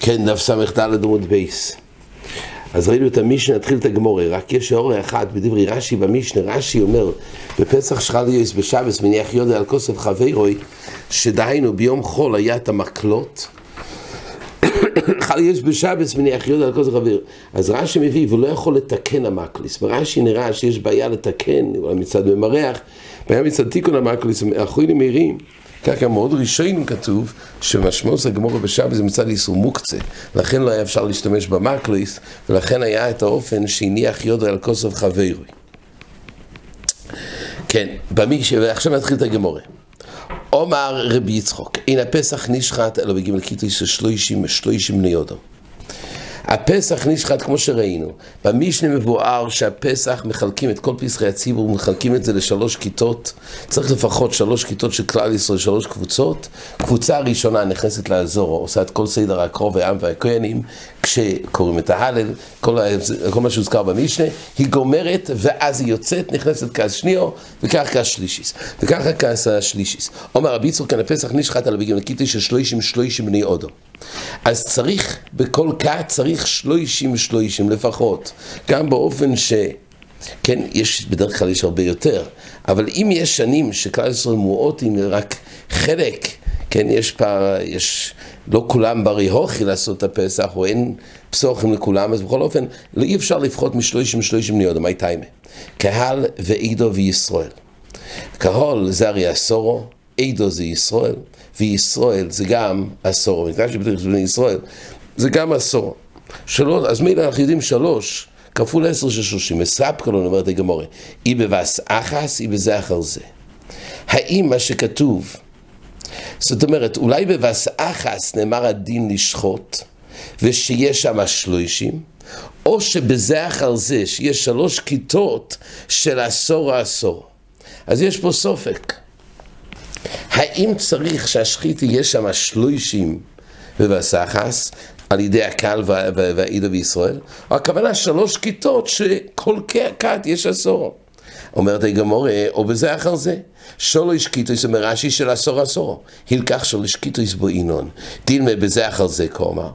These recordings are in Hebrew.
כן, דף ס"ד עמוד בייס. אז ראינו את המשנה, נתחיל את הגמורה, רק יש אוריה אחת בדברי רש"י במשנה, רש"י אומר, בפסח שחל יויס בשבס מניח יודע על כוסף חברוי, שדהיינו ביום חול היה את המקלות, חל יויס בשבס מניח יודע על כוסף חברוי, אז רש"י מביא, והוא לא יכול לתקן המקליס, ברש"י נראה שיש בעיה לתקן, אולי מצד ממרח, בעיה מצד תיקון המקליס, האחרונים מהירים. ככה מאוד ראשון כתוב שמשמעות הגמורה בשבת זה מצד איסור מוקצה. לכן לא היה אפשר להשתמש במקליס ולכן היה את האופן שהניח יודע על כוסף חברוי. כן, במי ש... ועכשיו נתחיל את הגמורה. עומר רבי יצחוק אין הפסח נשחט אלא בגימל קיטוס של שלושים שלושים בני יודו הפסח נשחט כמו שראינו. במשנה מבואר שהפסח מחלקים את כל פסחי הציבור, מחלקים את זה לשלוש כיתות. צריך לפחות שלוש כיתות של כלל ישראל, שלוש קבוצות. קבוצה הראשונה נכנסת לאזור, עושה את כל סדר הקרוב העם והכהנים, כשקוראים את ההלל, כל, כל מה שהוזכר במשנה, היא גומרת ואז היא יוצאת, נכנסת כעס שניו, וכך כעס שלישיס. וככה כעס השלישיס. אומר רבי יצחק, כאן הפסח נשחט על בגימל קיטי של שלושים שלושים בני אודו. אז צריך, בכל כת צריך שלושים שלושים לפחות. גם באופן ש... כן, יש, בדרך כלל יש הרבה יותר, אבל אם יש שנים שכלל ישראל מועות עם רק חלק, כן, יש פער, יש, לא כולם ברי הוכי לעשות את הפסח, או אין פסוחים לכולם, אז בכל אופן, לא אי אפשר לפחות משלושים שלושים ניודו, מה טיימה? קהל ועידו וישראל. קהול זה הרי עשורו, עידו זה ישראל, וישראל זה גם עשור, מקדש שבדרך בני ישראל זה גם עשור. שלוש, אז מילא אנחנו יודעים שלוש, כפול עשר של שלושים, מספקלון אומרת הגמורה, אי בבס אחס, אי בזה אחר זה. האם מה שכתוב, זאת אומרת, אולי בבס אחס נאמר הדין לשחוט, ושיש שם שלושים, או שבזה אחר זה, שיש שלוש כיתות של עשור העשור. אז יש פה סופק. האם צריך שהשחית יהיה שם שלושים ובסחס על ידי הקהל והעידו בישראל? הכוונה שלוש כיתות שכל כת יש עשור. אומרת הגמורה, או בזה אחר זה. שולש קיטויס אומר רש"י של עשור עשור. הלקח שולש קיטויס בו אינון. דילמה בזה אחר זה כלומר.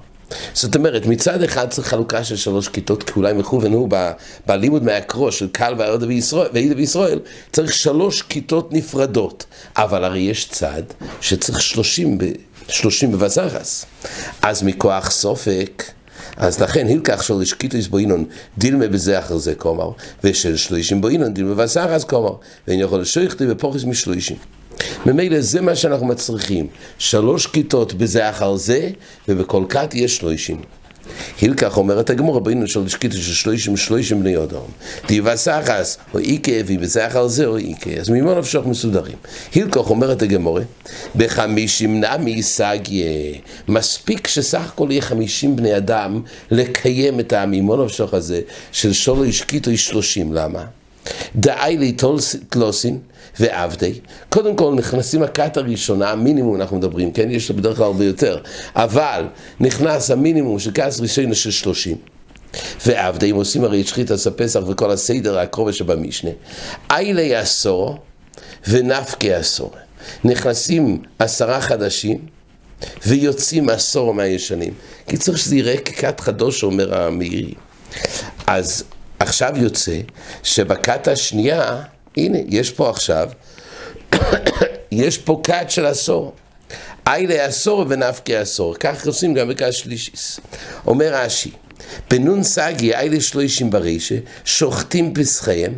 זאת אומרת, מצד אחד צריך חלוקה של שלוש כיתות, כי אולי מכוון הוא בלימוד מהקרוש של קל והעדה בישראל, בישראל, צריך שלוש כיתות נפרדות. אבל הרי יש צד שצריך שלושים, שלושים בבזרס. אז מכוח סופק, אז לכן הילקח של שקיטוס בוינון דילמה בזה אחר זה כלומר, ושל שלושים בוינון דילמה בבזרס כלומר, ואין יכול לשויכתי בפוכס משלושים. ממילא זה מה שאנחנו מצריכים, שלוש כיתות בזה אחר זה, ובכל כת יש שלושים. הילקח אומרת הגמור רבינו של שקיטה של שלושים שלושים בני אדום. דיבסחס או איקה ובזה אחר זה או איקה. אז ממה נפשוך מסודרים? הילקח אומרת הגמורה בחמישים נמי סגיה. מספיק שסך הכל יהיה חמישים בני אדם לקיים את המימון נפשוך הזה של שלוש קיטו שלושים. למה? דאי לי תלוסין ועבדי, קודם כל נכנסים הכת הראשונה, המינימום אנחנו מדברים, כן? יש בדרך כלל הרבה יותר, אבל נכנס המינימום של כעס ראשון של שלושים. ועבדי, אם עושים הרי את שחיטת הפסח וכל הסדר הקרובה שבמשנה, איילי עשור ונפקי עשור. נכנסים עשרה חדשים ויוצאים עשור מהישנים. כי צריך שזה יראה ככת חדוש, אומר המאירי. אז עכשיו יוצא שבכת השנייה, הנה, יש פה עכשיו, יש פה כת של עשור. איילה עשור ונפקי עשור, כך עושים גם בכת שלישיס. אומר רש"י, בנון סגי איילה שלושים ברישה, שוחטים פסחיהם,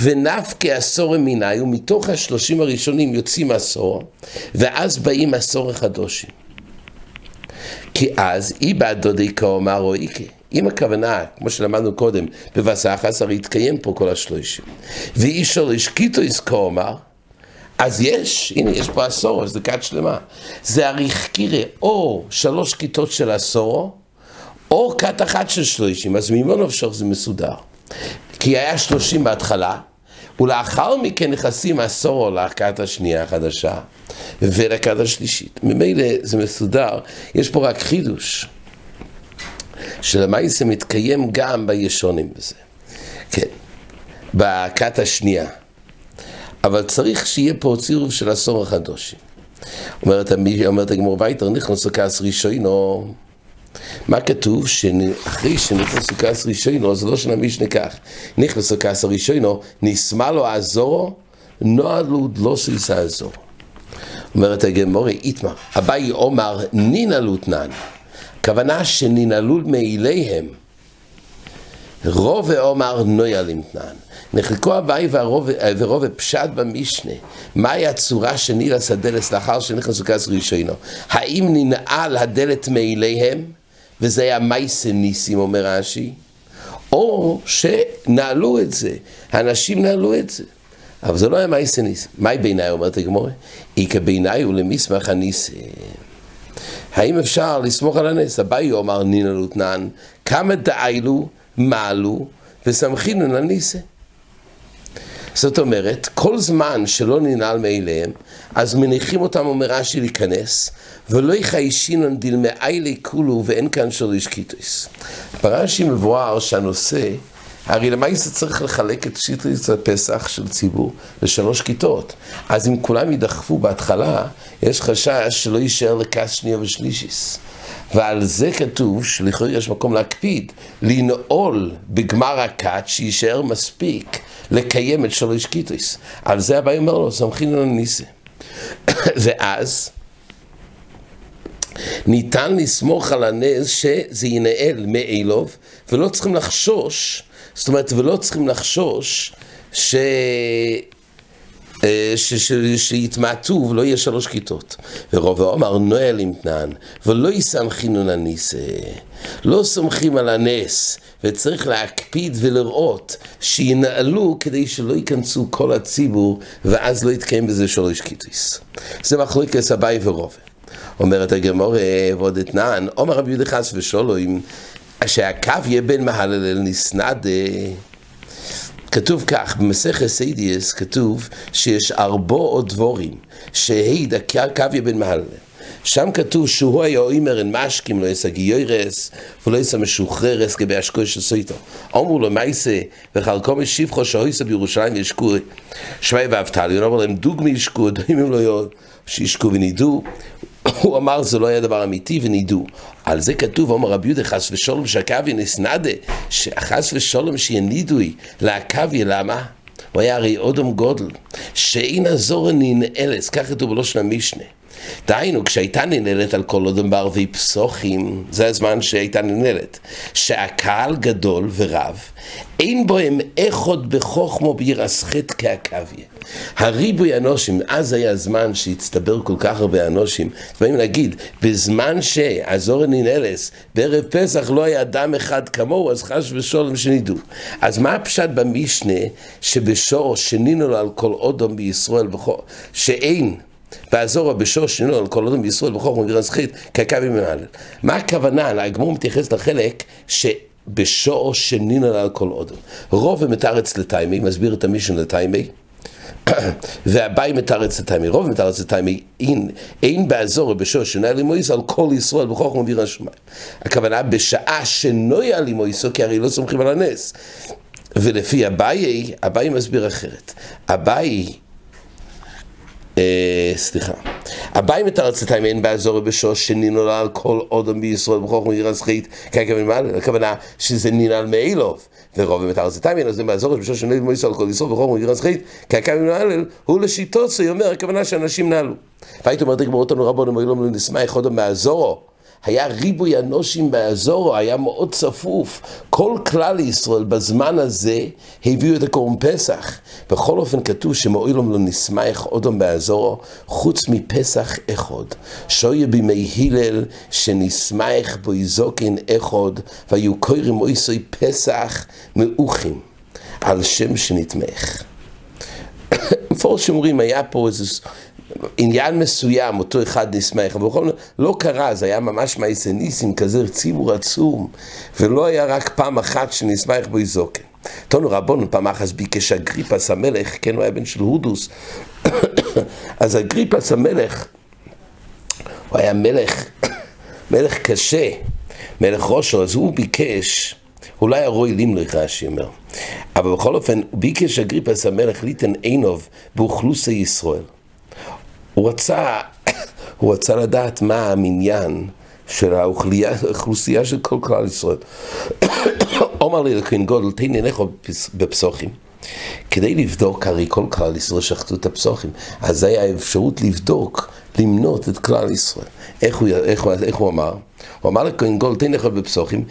ונפקי עשור מיני, ומתוך השלושים הראשונים יוצאים עשור, ואז באים עשור החדושים. כי אז אי בעד דודי כאומר או איקה. אם הכוונה, כמו שלמדנו קודם, בבסחס, הרי התקיים פה כל השלושים. ואיש שורש קיטו יזכור אמר, אז יש, הנה, יש פה עשור, זה כת שלמה. זה הריחקירה, או שלוש כיתות של עשור, או כת אחת של שלושים, אז ממה נפשוך זה מסודר. כי היה שלושים בהתחלה, ולאחר מכן נכנסים עשור לכת השנייה החדשה, ולכת השלישית. ממילא זה מסודר, יש פה רק חידוש. שלמעשה מתקיים גם בישונים בזה. כן, בכת השנייה. אבל צריך שיהיה פה צירוף של עשור החדושים. אומרת, אומרת הגמור וייטר, נכנס לכעס ראשונו. מה כתוב? שאחרי שנכנס לכעס ראשונו, זה לא של המשנה כך. נכנס לכעס הראשונו, נסמה לו עזורו, נועלו לא סיסה עזורו. אומרת הגמורי, איתמר, אביי אומר נינלו תנן. כוונה שננעלו מאליהם. רוב אומר נוילים תנן. נחלקו אביי ורוב פשט במשנה. מהי הצורה שנילס הדלת לאחר שנכנסו כעס ראשינו? האם ננעל הדלת מאליהם? וזה היה מייסה ניסים, אומר רש"י, או שנעלו את זה, האנשים נעלו את זה. אבל זה לא היה מייסה ניסים. מהי בעיניי, אומרת הגמורה? איכא בעיניי הוא למסמך הניסים. האם אפשר לסמוך על הנס? אביי אומר נינא לותנן, כמה דאיילו, מעלו, וסמכינו לניסה. זאת אומרת, כל זמן שלא ננעל מאליהם, אז מניחים אותם, אומר רש"י, להיכנס, ולא יחיישינן דלמאי כולו ואין כאן שלו קיטוס. ברש"י מבואר שהנושא, הרי למעשה צריך לחלק את שיטריס הפסח של ציבור לשלוש כיתות. אז אם כולם יידחפו בהתחלה, יש חשש שלא יישאר לכס שנייה ושלישיס. ועל זה כתוב שלכאורה יש מקום להקפיד, לנעול בגמר הכת שיישאר מספיק לקיים את שלוש קיטוס. על זה הבא אומר לו, סמכין על הניסה. ואז ניתן לסמוך על הנס שזה ינהל מאלוב, ולא צריכים לחשוש, זאת אומרת, ולא צריכים לחשוש ש... אה, שיתמעטו ולא יהיה שלוש כיתות. ורוב העומר נועל עם תנן, ולא יסמכינו לניסה. לא סומכים על הנס, וצריך להקפיד ולראות שינעלו כדי שלא ייכנסו כל הציבור, ואז לא יתקיים בזה שלוש כיתות. זה מחלוקת אביי ורוב. אומרת הגמור ועוד אתנן, עומר רבי יהודה חס ושלום, שהקו יהיה בין מהלל נסנדה. כתוב כך, במסכת סיידיאס כתוב שיש ארבו או דבורים, שהעיד הקו יהיה בין מהלל. שם כתוב שהוא היה אומר אין משקים, לא יעשה גיורס, ולא יעשה משוחררס כבי השקוי של סויטו. אמרו לו, מה יעשה? וחלקו משיבחו שהויסה בירושלים ישקו שווי ואבטליון, אמרו להם דוגמי ישקו, דומים לא שישקו ונידו. הוא אמר זה לא היה דבר אמיתי ונידו. על זה כתוב, אומר רבי יהודה חס ושלום שהקווי נסנדה, שחס ושלום שינידוי לעקווי, למה? הוא היה הרי אודום גודל, שאין הזורן ננעלס, כך כתוב בלושן המשנה. דהיינו, כשהייתה ננעלת על כל אודם בערבי פסוחים, זה הזמן שהייתה ננעלת, שהקהל גדול ורב, אין בו הם איכות בחוכמו בירסחת כעכביה. הריבוי אנושים, אז היה זמן שהצטבר כל כך הרבה אנושים. באים להגיד, בזמן שהזור ננעלס, בערב פסח לא היה אדם אחד כמוהו, אז חש ושולם שנידו. אז מה הפשט במשנה שבשור שנינו לו על כל אודום בישראל, שאין ועזורו בשור שנינו על כל אדם בישראל בחוכמה ורזכית כקווי ממעל. מה הכוונה? הגמור מתייחס לחלק ש... בשור שנינו על כל אדם. רוב מתרץ לטיימי, מסביר את המישן לטיימי, והבאי מתרץ לטיימי, רוב מתרץ לטיימי, אין, אין באזור בשור שנהיה לימויס על כל ישראל בחוכמה וירא שמיים. הכוונה בשעה שנויה לימויסו, כי הרי לא סומכים על הנס. ולפי אביי, אביי מסביר אחרת. אביי סליחה. הבאים את ארצתיים אין באזור בשוש על כל אודם בישראל בחוכמה עיר הזכית ככוונה, הכוונה שזה ננעל מאילוב ורוב באמת ארצתיים אין אז באזור בשוש שננעל בישראל כל ישראל בחוכמה עיר הזכית ככוונה הוא לשיטות זה אומר הכוונה שאנשים נעלו. והיית אומרת גמרות לנו רבנו מאילום נשמח אודם באזורו היה ריבוי אנושים באזורו, היה מאוד צפוף. כל כלל ישראל בזמן הזה הביאו את הקורם פסח. בכל אופן כתוב שמועילום לא נשמח אודום באזורו, חוץ מפסח אחד. שויה בימי הלל שנשמח בו יזוקין אחד, והיו קוירים אויסוי פסח מאוחים, על שם שנתמך. מפורש אומרים, היה פה איזה עניין מסוים, אותו אחד נשמח, אבל בכל לא קרה, זה היה ממש מעשה ניסים, כזה ציבור עצום, ולא היה רק פעם אחת שנשמח בו איזוקן. תונו רבונו פעם אחת ביקש אגריפס המלך, כן, הוא היה בן של הודוס, אז אגריפס המלך, הוא היה מלך, מלך קשה, מלך ראשו, אז הוא ביקש, אולי הרוי לימלך רש"י אומר, אבל בכל אופן, ביקש אגריפס המלך ליתן עינוב באוכלוסי ישראל. הוא רצה, הוא רצה לדעת מה המניין של האוכלוסייה של כל כלל ישראל. אומר לי לכהן גודל, תן עיניך בפסוחים. כדי לבדוק, הרי כל כלל ישראל שחטו את הפסוחים, אז זה היה האפשרות לבדוק, למנות את כלל ישראל. איך הוא, איך, איך הוא אמר? הוא אמר לכהן גודל, תן עיניך בפסוחים,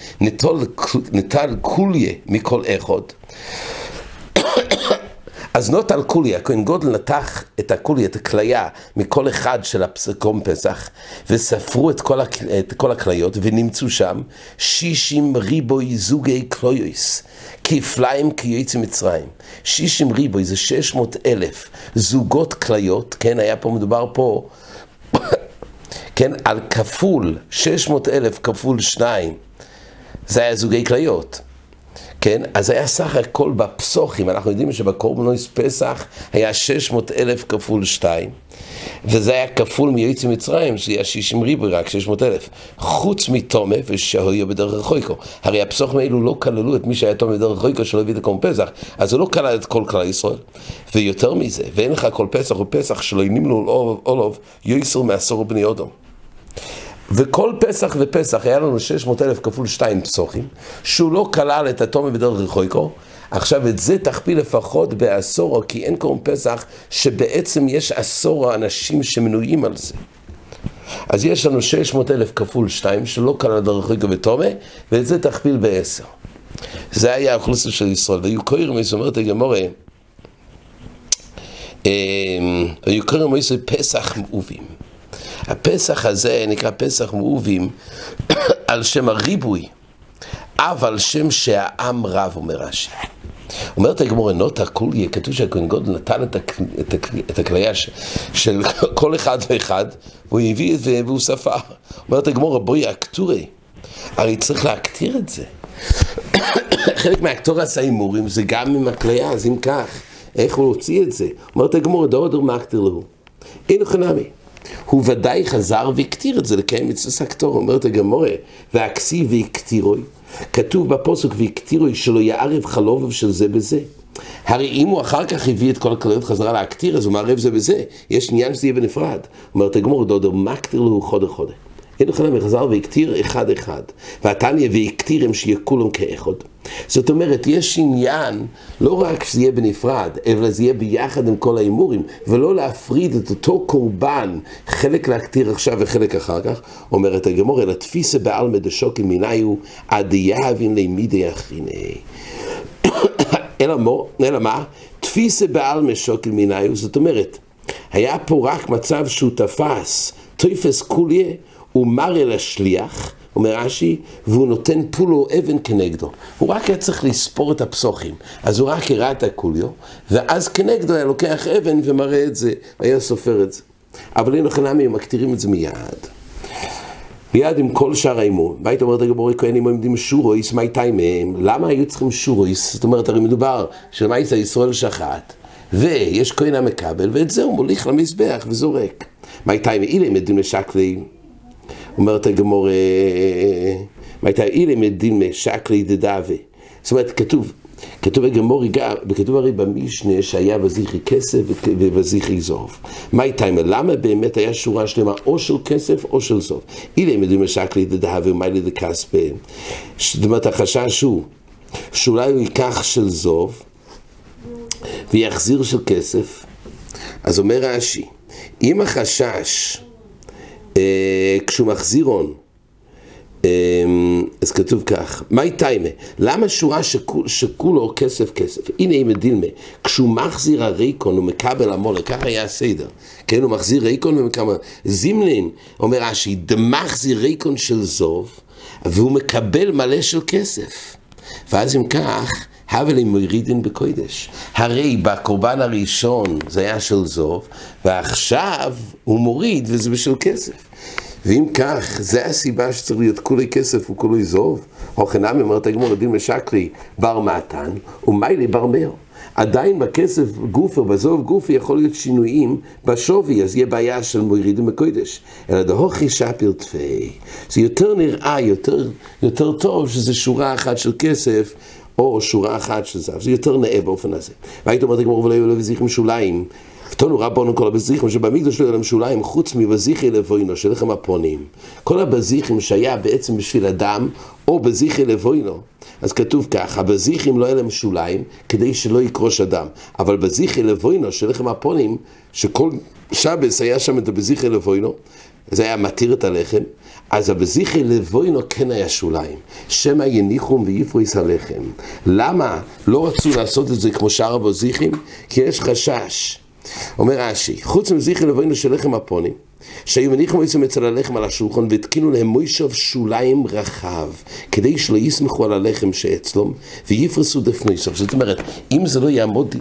נטל כוליה מכל אחד. אז נוט על קולי, הכהן גודל נתח את הקולי, את הכליה, מכל אחד של הפסקום פסח, וספרו את כל, את כל הכליות, ונמצאו שם שישים ריבוי זוגי קלויוס, כפליים כיועץ מצרים. שישים ריבוי זה שש מאות אלף זוגות כליות, כן, היה פה מדובר פה, כן, על כפול, שש מאות אלף כפול שניים, זה היה זוגי כליות. כן? אז היה סך הכל בפסוחים, אנחנו יודעים שבקורבנויס פסח היה 600 אלף כפול 2, וזה היה כפול מיועץ מצרים, שהיה 60 ריבוי, רק 600 אלף. חוץ מתומה ושהויה בדרך רחויקו. הרי הפסוחים האלו לא כללו את מי שהיה תומה בדרך רחויקו שלא הביא את הקורבן פסח, אז הוא לא כלל את כל כלל ישראל. ויותר מזה, ואין לך כל פסח הוא פסח שלא ינימנו אולוב, יויסר מעשור בני אודום. וכל פסח ופסח היה לנו 600 אלף כפול 2 פסוחים, שהוא לא כלל את התומר בדרך רחויקו, עכשיו את זה תכפיל לפחות בעשור, כי אין קוראים פסח שבעצם יש עשור האנשים שמנויים על זה. אז יש לנו 600 אלף כפול 2 שלא כלל דרך רחויקו ותומה, ואת זה תכפיל בעשר. זה היה האוכלוסיה של ישראל. והיו קוראים, זאת אומרת הגמורה, אמ, היו קוראים פסח מעובים. הפסח הזה נקרא פסח מאובים על שם הריבוי, אבל שם שהעם רב, אומר רש"י. אומרת הגמור, נוטה קוליה, כתוב שהכהן גודל נתן את, הק... את, הק... את הכליה ש... של כל אחד ואחד, והוא הביא את זה והוא ספר. אומרת הגמור, בואי אקטורי, הרי צריך להקטיר את זה. חלק מהקטור עשה הימורים זה גם עם הכליה, אז אם כך, איך הוא הוציא את זה? אומרת הגמור, דור דור מקטיר לו. אין חנמי. הוא ודאי חזר והקטיר את זה לקיים מצווה סקטור, אומרת הגמורה, והכסי והקטירוי, כתוב בפוסק והקטירוי שלא יערב חלובב של זה בזה. הרי אם הוא אחר כך הביא את כל הכליות חזרה להקטיר, אז הוא מערב זה בזה. יש עניין שזה יהיה בנפרד. אומרת הגמור, דודו מקטיר לו חודה חודה. אין להם חזר והקטיר אחד אחד. והתניא והקטירם שיהיה כולם כאחד. זאת אומרת, יש עניין לא רק שזה יהיה בנפרד, אלא זה יהיה ביחד עם כל ההימורים, ולא להפריד את אותו קורבן, חלק להקטיר עכשיו וחלק אחר כך, אומרת הגמור, אלא תפיסה בעלמא דשוקים מיניו, עד יהבין לימידי אחיני. אלא מה? תפיסה בעלמא שוקל מיניו, זאת אומרת, היה פה רק מצב שהוא תפס, תופס כוליה, הוא מראה לשליח, אומר רש"י, והוא נותן פולו אבן כנגדו. הוא רק היה צריך לספור את הפסוחים. אז הוא רק הראה את הקוליו, ואז כנגדו היה לוקח אבן ומראה את זה, היה סופר את זה. אבל אין לכם למה הם מקטירים את זה מיד. מיד עם כל שאר האימון. מה היית אומרת הגבורי כהנים עומדים שורויס, מה איתה מהם? למה היו צריכים שורויס? זאת אומרת, הרי מדובר שמה איתה ישראל שחט, ויש כהן המקבל, ואת זה הוא מוליך למזבח וזורק. מה איתה עם אילה מדים לשקלי? אומרת הגמור, מה הייתה אילה מדימה שקלי דדאווה. זאת אומרת, כתוב, כתוב בגמור, וכתוב הרי במשנה שהיה בזיכי כסף ובזיכי זוב. מה הייתה, למה באמת היה שורה שלמה או של כסף או של זוב? אילה מדימה שקלי דדאווה ומיילי דכספה. זאת אומרת, החשש הוא שאולי הוא ייקח של זוב ויחזיר של כסף. אז אומר רש"י, אם החשש אה, כשהוא מחזיר הון, אה, אז כתוב כך, מהי טיימה? למה שורה שכולו כסף כסף? הנה אם דילמה, כשהוא מחזיר הריקון הוא מקבל המולה, ככה היה הסדר, כן, הוא מחזיר ריקון ומקבל, זימלין, אומר רש"י, דמחזיר ריקון של זוב, והוא מקבל מלא של כסף. ואז אם כך, הבל מורידין בקודש. הרי בקורבן הראשון זה היה של זוב, ועכשיו הוא מוריד וזה בשביל כסף. ואם כך, זה הסיבה שצריך להיות כולי כסף וכולי זוב. הוכנמי אומרת הגמור, דין משקרי בר מתן, ומיילי בר מר. עדיין בכסף גופו, בזוב גופו, יכול להיות שינויים בשווי, אז יהיה בעיה של מורידים בקודש. אלא דהוכי שפיר תפי. זה יותר נראה, יותר, יותר טוב שזה שורה אחת של כסף או שורה אחת של זהב, זה יותר נאה באופן הזה. והיית אומרת הגמור ולא יהיו זיכם שוליים, תונו רבונו כל הבזיחים שבמקדוש שלו להם שוליים חוץ מבזיחי לבוינו של לחם הפונים כל הבזיחים שהיה בעצם בשביל אדם או בזיחי לבוינו אז כתוב כך, הבזיחים לא היה להם שוליים כדי שלא יקרוש אדם אבל בזיחי לבוינו של לחם הפונים שכל שבס היה שם את הבזיחי לבוינו זה היה מתיר את הלחם אז הבזיחי לבוינו כן היה שוליים, שמא יניחום ויפריס הלחם. למה לא רצו לעשות את זה כמו שאר הבזיחים? כי יש חשש. אומר רש"י, חוץ מזיכי לבוינו של לחם הפונים, שהיו מניחים מויסם אצל הלחם על השולחן והתקינו להם מוישוב שוליים רחב כדי שלא יסמכו על הלחם שאצלם ויפרסו דפנויסוב זאת אומרת אם זה לא יעמוד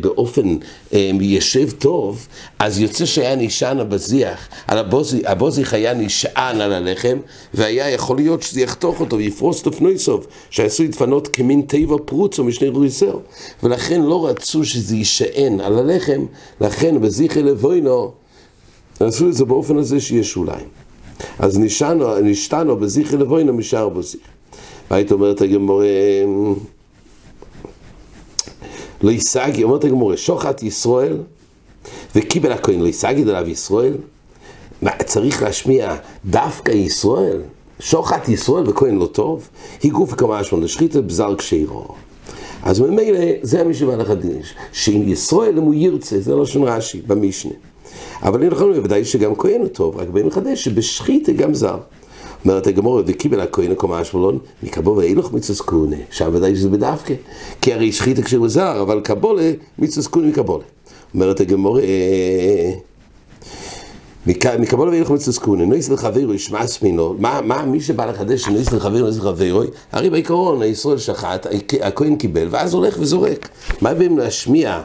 באופן אה, מיישב טוב, אז יוצא שהיה נשען הבזיח, על הבוזי, הבוזיח היה נשען על הלחם, והיה יכול להיות שזה יחתוך אותו ויפרוס תפנויסוב, שעשוי להתפנות כמין טבע פרוצו משני רויסר, ולכן לא רצו שזה יישען על הלחם, לכן בזיחי לבוינו, עשו את זה באופן הזה שיהיה שוליים. אז נשענו, נשתנו בזיחי לבוינו משאר בזיח. והיית אומרת הגמורה... לא ישגי, אומרת הגמורה, שוחט ישראל וקיבל הכהן, לא ישגי דליו ישראל? מה, צריך להשמיע דווקא ישראל? שוחט ישראל וכהן לא טוב? היא גוף כמה שמונה לשחית בזר כשירו. אז ממילא זה לך דין, שאם ישראל אם הוא ירצה, זה לא שון רש"י במשנה. אבל אני נכון בוודאי שגם כהן הוא טוב, רק באים לחדש שבשחית גם זר. אומרת הגמור, וקיבל הכהן הקומה אשמלון, מקבול ואילוך מצווס קונה, שם ודאי שזה בדווקא, כי הרי שחית כשהוא זר, אבל קבולה מצווס קונה מקבולה. אומרת הגמור, מקבול ואילוך מצווס קונה, נויס לחברו ישמע סמינו, מה מי שבא לחדש נויס לחברו נויס לחברו, הרי בעיקרון הישראל שחט, הכהן קיבל, ואז הולך וזורק. מה באים להשמיע?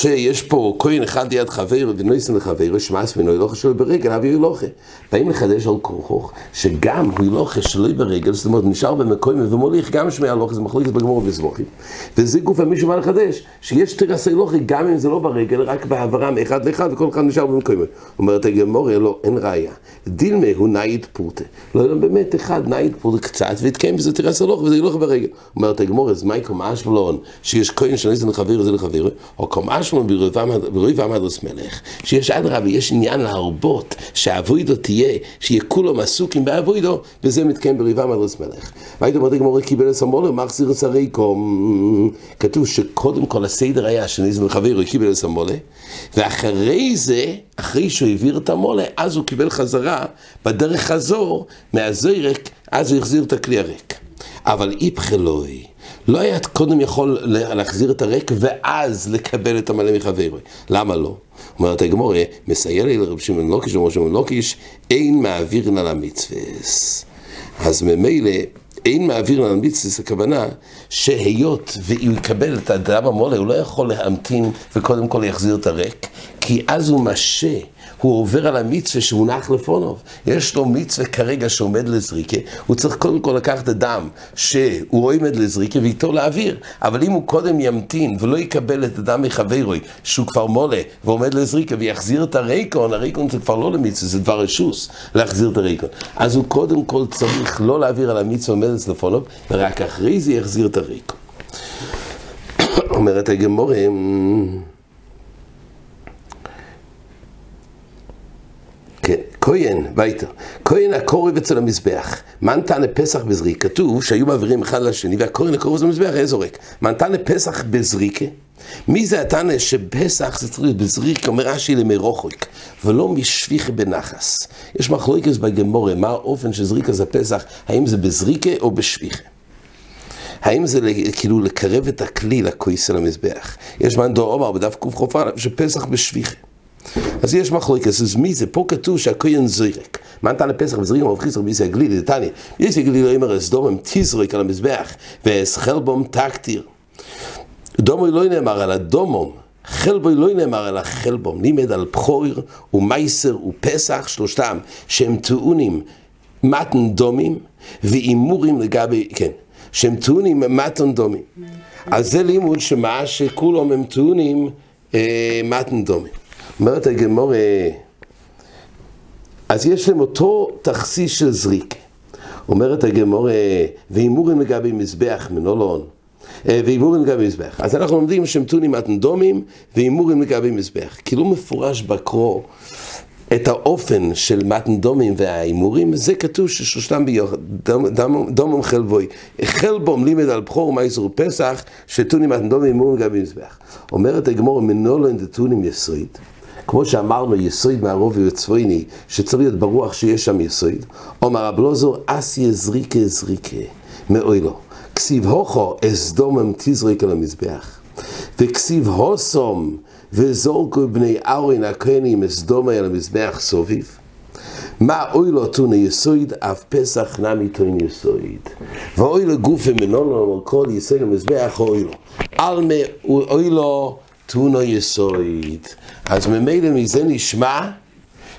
שיש פה כהן אחד ליד חבר ונויסן לחבר, שמאס ונוי לוחה שלו ברגל, אבי הילוכה. באים לחדש על כוכוך, שגם הוא הילוכה שלו ברגל, זאת אומרת, נשאר במקוים ומוליך גם שמי הלוכה, זה מחלוקת בגמור וזבוכים. וזה גוף המישהו בא לחדש, שיש תרסי לוכה, גם אם זה לא ברגל, רק בהעברה מאחד לאחד, וכל אחד נשאר במקוים. אומרת הגמור, לא, אין ראיה. דילמה הוא נאית פורטה. לא, לא, באמת, אחד נאית פורטה קצת, והתקיים בזה תרסי לוכה, וזה הילוכה ברגל. אומרת הגמור, אז מה יקום אשבלון, שיש כהן שנויסן לחבר וזה לחבר, או קום אשבלון ברוי ועמדוס מלך, שיש אדרבה, יש עניין להרבות, שהאבוידו תהיה, שיהיה כולם עסוקים באבוידו, וזה מתקיים ברוי ועמדוס מלך. והייתי אומר, גמורי קיבל את סמולו, מחזיר את הריקום. כתוב שקודם כל הסדר היה שניזם חברו קיבל את סמולה, ואחרי זה, אחרי שהוא העביר את המולה, אז הוא קיבל חזרה, בדרך חזור, מהזוירק, אז הוא החזיר את הכלי הריק. אבל איפכלוי. לא היה קודם יכול להחזיר את הריק ואז לקבל את המלא מחברו. למה לא? אומרת הגמורה, מסייע לי לרב שמעון לוקיש, אומר שמעון לוקיש, אין מעבירן על המצווס. אז ממילא אין מעביר על המצווס, הכוונה שהיות והוא יקבל את האדם המולה, הוא לא יכול להמתין וקודם כל יחזיר את הריק, כי אז הוא משה. הוא עובר על המצווה שמונח לפונוב. יש לו מצווה כרגע שעומד לזריקה, הוא צריך קודם כל לקחת אדם שהוא עומד לזריקה ואיתו להעביר. אבל אם הוא קודם ימתין ולא יקבל את אדם מחברוי שהוא כבר מולה ועומד לזריקה ויחזיר את הריקון, הריקון זה כבר לא למצווה, זה דבר רשוס להחזיר את הריקון. אז הוא קודם כל צריך לא להעביר על המצווה עומדת לפונוב, ורק אחרי זה יחזיר את הריקון. אומרת הגמורה, כן, כהן, וייטר. כהן הקורב אצל המזבח. מה נתן לפסח בזריק? כתוב שהיו מעבירים אחד לשני, והכהן הקורב אצל המזבח היה זורק. מה נתן לפסח בזריקה? מי זה התנא שפסח זה צריך להיות בזריק, אומר רש"י למרוחק, ולא משפיכה בנחס. יש מחלוקת בגמורה, מה האופן של זריקה זה פסח, האם זה בזריקה או בשפיכה? האם זה כאילו לקרב את הכלי לכויס של המזבח? יש מאן דור עומר בדף קכ"א שפסח בשפיכה. אז יש מחלוקת, אז מי זה? פה כתוב שהכהן זורק. מה נתן לפסח וזריק ומבחיס רבי ישראל גלילי, דתניא. יש גלילי אומר, אסדומם תזרוק על המזבח, ואסחלבום תקטיר. דומו לא נאמר על הדומום. חלבוי לא נאמר על החלבום, לימד על בכורר ומייסר ופסח, שלושתם, שהם טעונים מתן דומים ואימורים לגבי, כן, שהם טעונים מתן דומים. אז זה לימוד שמה שכולם הם טעונים אה, מתן דומים. אומרת הגמורה, אז יש להם אותו תכסיס של זריק. אומרת הגמורה, והימורים לגבי מזבח מנולון, והימורים לגבי מזבח. אז אנחנו לומדים שהם טונים מתנדומים והימורים לגבי מזבח. כאילו מפורש בקרו את האופן של מתנדומים וההימורים, זה כתוב ששלושתם ביוחד, דומם חלבוי. חלבום לימד על בכור מייסור פסח, שטונים מתנדומים והימורים לגבי מזבח. אומרת הגמור מנולן דטונים יסויד. כמו שאמרנו, יסויד מהרוב וצפויני, שצריך להיות ברוח שיש שם יסויד. אומר הבלוזור, אס יזריקה זריקה, מאוי לו. כסיב הוכו אסדומם תזריק על המזבח. וכסיב הוסום וזורקו בני אורין הכהנים אסדומה על המזבח סוביב. מה אוי לו תוני יסויד, אף פסח נמי תוני יסויד. ואוי לו גופי מנונו כל יסויד המזבח אוי לו. על אוי לו תונו יסויד. אז ממילא מזה נשמע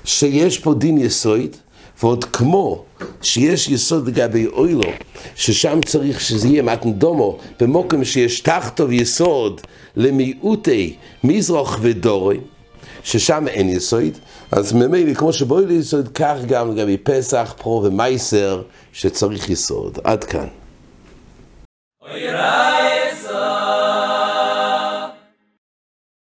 שיש פה דין יסויד, ועוד כמו שיש יסוד לגבי אוילו, ששם צריך שזה יהיה מתנדומו, במוקם שיש תחתו יסוד למיעוטי מזרוח ודורי, ששם אין יסוד, אז ממילא כמו שבאוילו יסוד, כך גם לגבי פסח, פרו ומייסר, שצריך יסוד. עד כאן. אוי